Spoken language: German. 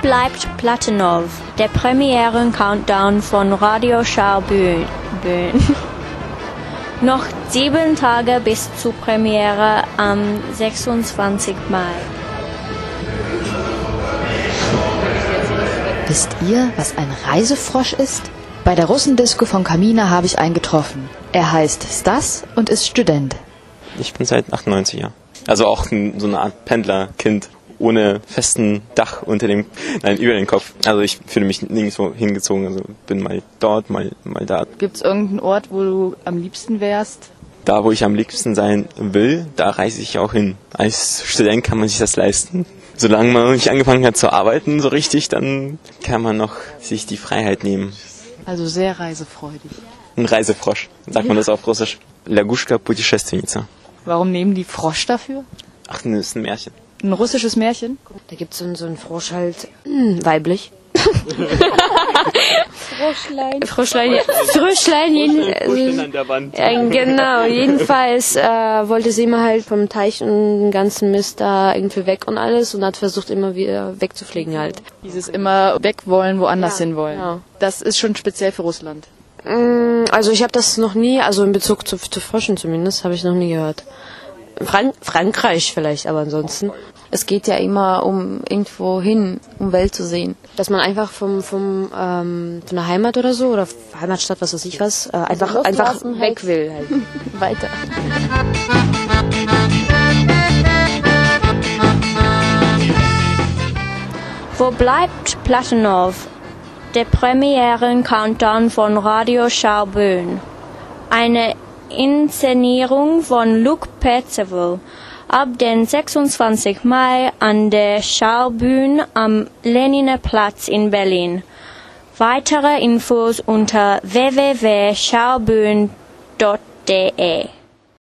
bleibt Platonov? Der Premieren-Countdown von Radio Schaubühn. Noch sieben Tage bis zur Premiere am 26. Mai. Wisst ihr, was ein Reisefrosch ist? Bei der Russendisco von Kamina habe ich einen getroffen. Er heißt Stas und ist Student. Ich bin seit 98 Jahren. Also auch so eine Art Pendlerkind ohne festen Dach unter dem, nein, über den Kopf. Also ich fühle mich nirgendwo hingezogen. Also bin mal dort, mal, mal da. Gibt es irgendeinen Ort, wo du am liebsten wärst? Da, wo ich am liebsten sein will, da reise ich auch hin. Als Student kann man sich das leisten. Solange man noch nicht angefangen hat zu arbeiten, so richtig, dann kann man noch sich die Freiheit nehmen. Also sehr reisefreudig. Ein Reisefrosch, sagt man das auf Russisch. Lagushka Putешественница. Warum nehmen die Frosch dafür? Ach, das ist ein Märchen. Ein russisches Märchen? Da gibt es so, so einen Frosch halt mh, weiblich. Froschlein. Froschlein, Fröschlein, jeden, Kuscheln an der Wand. äh, genau, jedenfalls äh, wollte sie immer halt vom Teich und den ganzen Mist da irgendwie weg und alles und hat versucht immer wieder wegzufliegen halt. Dieses immer weg wollen, woanders Ja, hinwollen. genau. Das ist schon speziell für Russland. Mm, Also ich habe das noch nie, also in Bezug zu, zu Fröschen zumindest, habe ich noch nie gehört. Frank Frankreich vielleicht, aber ansonsten. Es geht ja immer um irgendwo hin, um Welt zu sehen. Dass man einfach vom, vom ähm, von der Heimat oder so oder Heimatstadt, was weiß ich was, äh, einfach, Luft einfach weg halt. will halt. Weiter. Wo bleibt Platonov? Der Premieren-Countdown von Radio Schaubühn. Eine Inszenierung von Luke Petzevel. Ab den 26. Mai an der Schaubühn am Leniner Platz in Berlin. Weitere Infos unter www.schaubühn.de